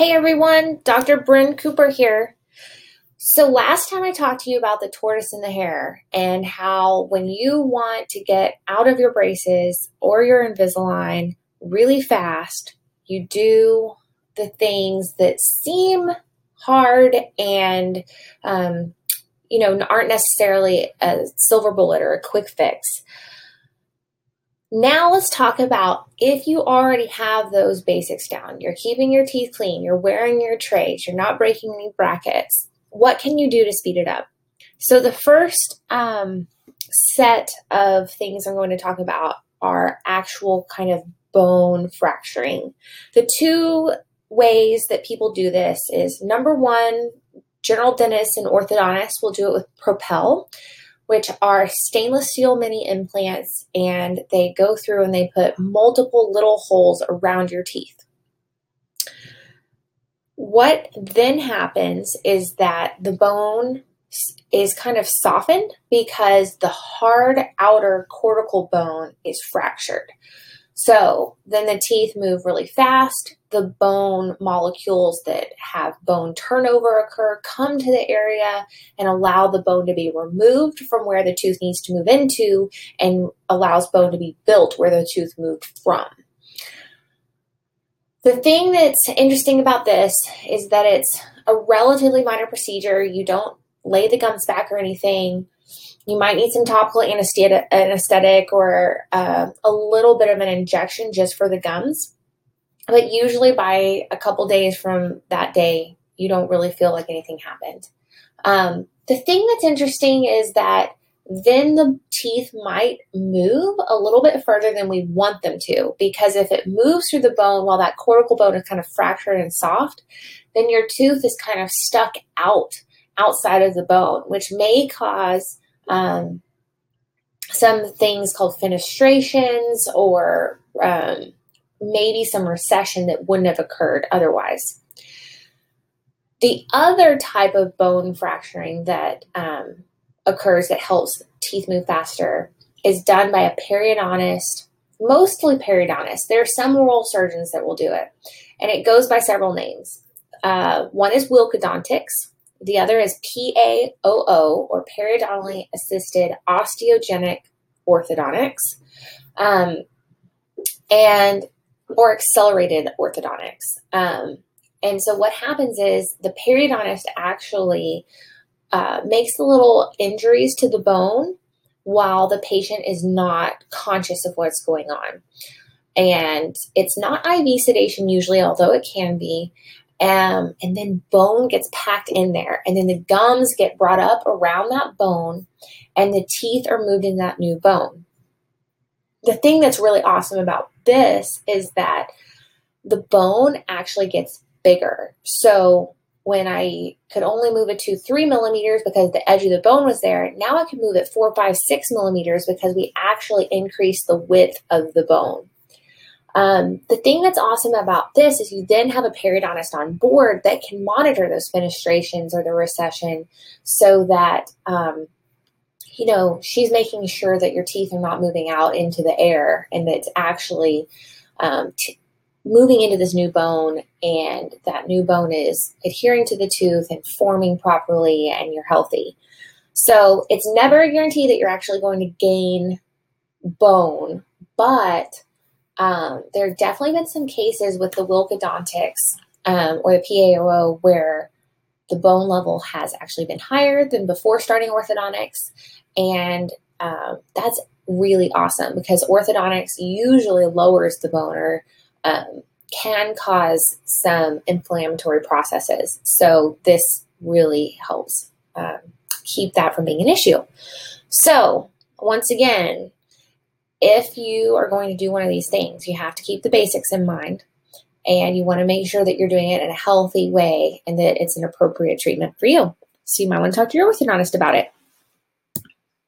Hey everyone, Dr. Bryn Cooper here. So, last time I talked to you about the tortoise and the hare and how when you want to get out of your braces or your Invisalign really fast, you do the things that seem hard and, um, you know, aren't necessarily a silver bullet or a quick fix. Now let's talk about if you already have those basics down, you're keeping your teeth clean, you're wearing your trays, you're not breaking any brackets, what can you do to speed it up? So the first um, set of things I'm going to talk about are actual kind of bone fracturing. The two ways that people do this is number one, general dentists and orthodontists will do it with Propel which are stainless steel mini implants, and they go through and they put multiple little holes around your teeth. What then happens is that the bone is kind of softened because the hard outer cortical bone is fractured. So then the teeth move really fast. The bone molecules that have bone turnover occur, come to the area and allow the bone to be removed from where the tooth needs to move into and allows bone to be built where the tooth moved from. The thing that's interesting about this is that it's a relatively minor procedure. You don't lay the gums back or anything. You might need some topical anesthetic or uh, a little bit of an injection just for the gums. But usually, by a couple days from that day, you don't really feel like anything happened. Um, the thing that's interesting is that then the teeth might move a little bit further than we want them to because if it moves through the bone while that cortical bone is kind of fractured and soft, then your tooth is kind of stuck out outside of the bone, which may cause um, some things called fenestrations or um, maybe some recession that wouldn't have occurred otherwise. The other type of bone fracturing that um, occurs that helps teeth move faster is done by a periodontist, mostly periodontist. There are some oral surgeons that will do it, and it goes by several names. Uh, one is Wilckodontics, the other is PAOO, or periodontally assisted osteogenic orthodontics, um, and or accelerated orthodontics. Um, and so what happens is the periodontist actually uh, makes the little injuries to the bone while the patient is not conscious of what's going on. And it's not IV sedation usually, although it can be. Um, and then bone gets packed in there, and then the gums get brought up around that bone, and the teeth are moved in that new bone. The thing that's really awesome about this is that the bone actually gets bigger. So when I could only move it to three millimeters because the edge of the bone was there, now I can move it four, five, six millimeters because we actually increase the width of the bone. Um, the thing that's awesome about this is you then have a periodontist on board that can monitor those fenestrations or the recession so that, um, you know, she's making sure that your teeth are not moving out into the air and that it's actually um, t- moving into this new bone and that new bone is adhering to the tooth and forming properly and you're healthy. So it's never a guarantee that you're actually going to gain bone, but um, there have definitely been some cases with the Wilckodontics um, or the PAOO where the bone level has actually been higher than before starting orthodontics. And um, that's really awesome because orthodontics usually lowers the bone or um, can cause some inflammatory processes. So this really helps um, keep that from being an issue. So once again, if you are going to do one of these things, you have to keep the basics in mind and you want to make sure that you're doing it in a healthy way and that it's an appropriate treatment for you. So you might want to talk to your orthodontist about it.